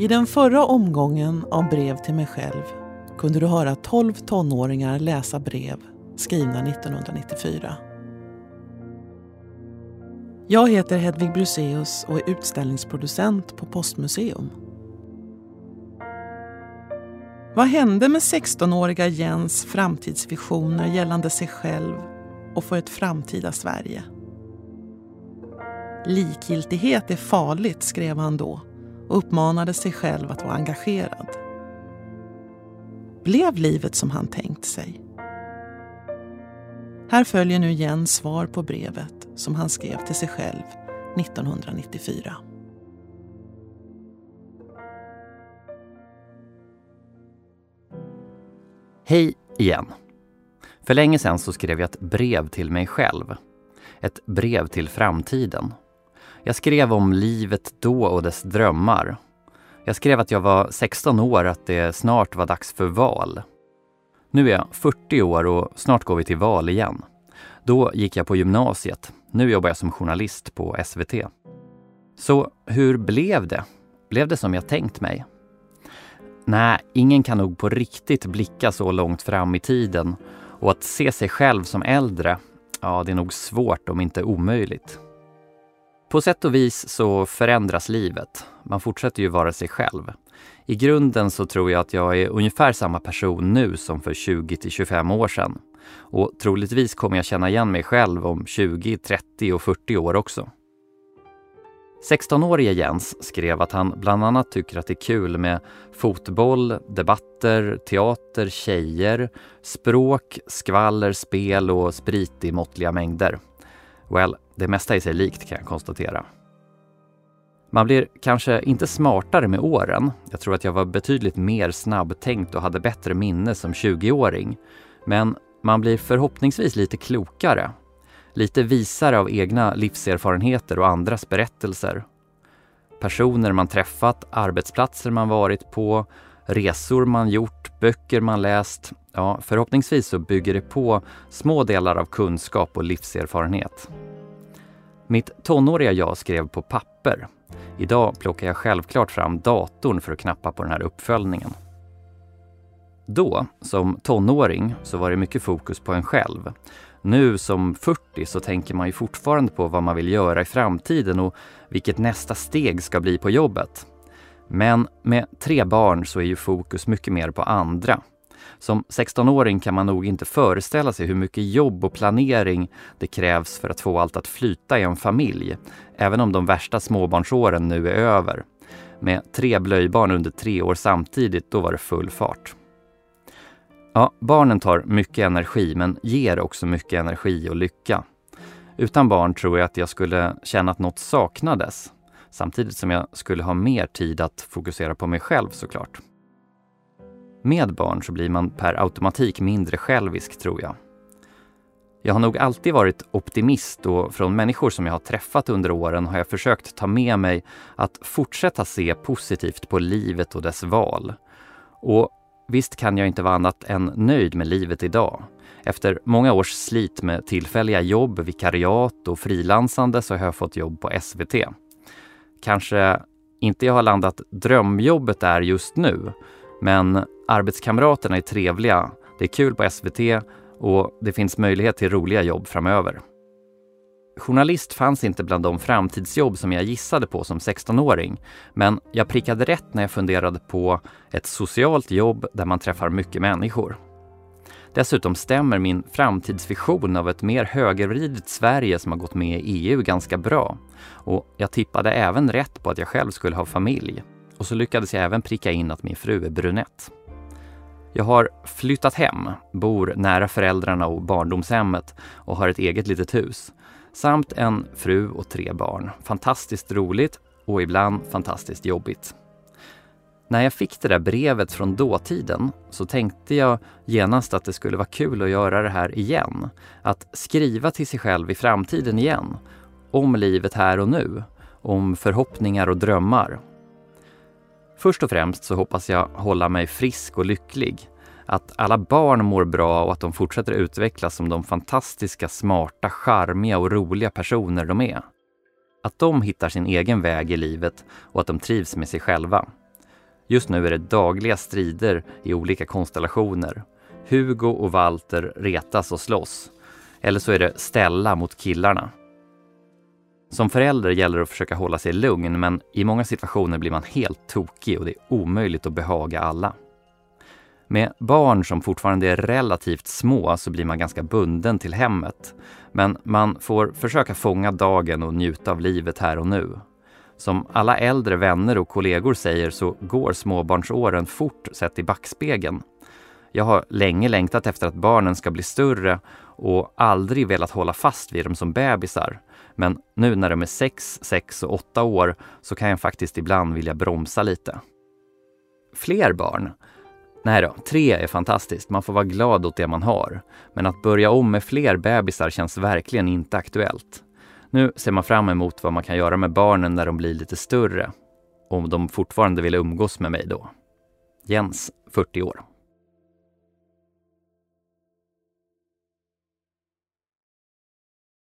I den förra omgången av Brev till mig själv kunde du höra 12 tonåringar läsa brev skrivna 1994. Jag heter Hedvig Bruseus och är utställningsproducent på Postmuseum. Vad hände med 16-åriga Jens framtidsvisioner gällande sig själv och för ett framtida Sverige? Likgiltighet är farligt, skrev han då och uppmanade sig själv att vara engagerad. Blev livet som han tänkt sig? Här följer nu Jens svar på brevet som han skrev till sig själv 1994. Hej igen! För länge sedan så skrev jag ett brev till mig själv. Ett brev till framtiden. Jag skrev om livet då och dess drömmar. Jag skrev att jag var 16 år, att det snart var dags för val. Nu är jag 40 år och snart går vi till val igen. Då gick jag på gymnasiet. Nu jobbar jag som journalist på SVT. Så hur blev det? Blev det som jag tänkt mig? Nej, ingen kan nog på riktigt blicka så långt fram i tiden och att se sig själv som äldre, ja, det är nog svårt om inte omöjligt. På sätt och vis så förändras livet. Man fortsätter ju vara sig själv. I grunden så tror jag att jag är ungefär samma person nu som för 20 till 25 år sedan. Och troligtvis kommer jag känna igen mig själv om 20, 30 och 40 år också. 16-årige Jens skrev att han bland annat tycker att det är kul med fotboll, debatter, teater, tjejer, språk, skvaller, spel och sprit i måttliga mängder. Well, det mesta är sig likt kan jag konstatera. Man blir kanske inte smartare med åren. Jag tror att jag var betydligt mer snabbtänkt och hade bättre minne som 20-åring. Men man blir förhoppningsvis lite klokare. Lite visare av egna livserfarenheter och andras berättelser. Personer man träffat, arbetsplatser man varit på, resor man gjort, böcker man läst. Ja, förhoppningsvis så bygger det på små delar av kunskap och livserfarenhet. Mitt tonåriga jag skrev på papper. Idag plockar jag självklart fram datorn för att knappa på den här uppföljningen. Då, som tonåring, så var det mycket fokus på en själv. Nu som 40 så tänker man ju fortfarande på vad man vill göra i framtiden och vilket nästa steg ska bli på jobbet. Men med tre barn så är ju fokus mycket mer på andra. Som 16-åring kan man nog inte föreställa sig hur mycket jobb och planering det krävs för att få allt att flyta i en familj, även om de värsta småbarnsåren nu är över. Med tre blöjbarn under tre år samtidigt, då var det full fart. Ja, barnen tar mycket energi men ger också mycket energi och lycka. Utan barn tror jag att jag skulle känna att något saknades. Samtidigt som jag skulle ha mer tid att fokusera på mig själv såklart. Med barn så blir man per automatik mindre självisk tror jag. Jag har nog alltid varit optimist och från människor som jag har träffat under åren har jag försökt ta med mig att fortsätta se positivt på livet och dess val. Och visst kan jag inte vara annat än nöjd med livet idag. Efter många års slit med tillfälliga jobb, vikariat och frilansande så har jag fått jobb på SVT. Kanske inte jag har landat drömjobbet där just nu, men arbetskamraterna är trevliga. Det är kul på SVT och det finns möjlighet till roliga jobb framöver. Journalist fanns inte bland de framtidsjobb som jag gissade på som 16-åring, men jag prickade rätt när jag funderade på ett socialt jobb där man träffar mycket människor. Dessutom stämmer min framtidsvision av ett mer högervridet Sverige som har gått med i EU ganska bra. Och jag tippade även rätt på att jag själv skulle ha familj. Och så lyckades jag även pricka in att min fru är brunett. Jag har flyttat hem, bor nära föräldrarna och barndomshemmet och har ett eget litet hus. Samt en fru och tre barn. Fantastiskt roligt och ibland fantastiskt jobbigt. När jag fick det där brevet från dåtiden så tänkte jag genast att det skulle vara kul att göra det här igen. Att skriva till sig själv i framtiden igen. Om livet här och nu. Om förhoppningar och drömmar. Först och främst så hoppas jag hålla mig frisk och lycklig. Att alla barn mår bra och att de fortsätter utvecklas som de fantastiska, smarta, charmiga och roliga personer de är. Att de hittar sin egen väg i livet och att de trivs med sig själva. Just nu är det dagliga strider i olika konstellationer. Hugo och Walter retas och slåss. Eller så är det Stella mot killarna. Som förälder gäller det att försöka hålla sig lugn men i många situationer blir man helt tokig och det är omöjligt att behaga alla. Med barn som fortfarande är relativt små så blir man ganska bunden till hemmet. Men man får försöka fånga dagen och njuta av livet här och nu. Som alla äldre vänner och kollegor säger så går småbarnsåren fort sett i backspegeln. Jag har länge längtat efter att barnen ska bli större och aldrig velat hålla fast vid dem som bebisar. Men nu när de är 6, 6 och 8 år så kan jag faktiskt ibland vilja bromsa lite. Fler barn? Nej då, tre är fantastiskt. Man får vara glad åt det man har. Men att börja om med fler bebisar känns verkligen inte aktuellt. Nu ser man fram emot vad man kan göra med barnen när de blir lite större. Om de fortfarande vill umgås med mig då. Jens, 40 år.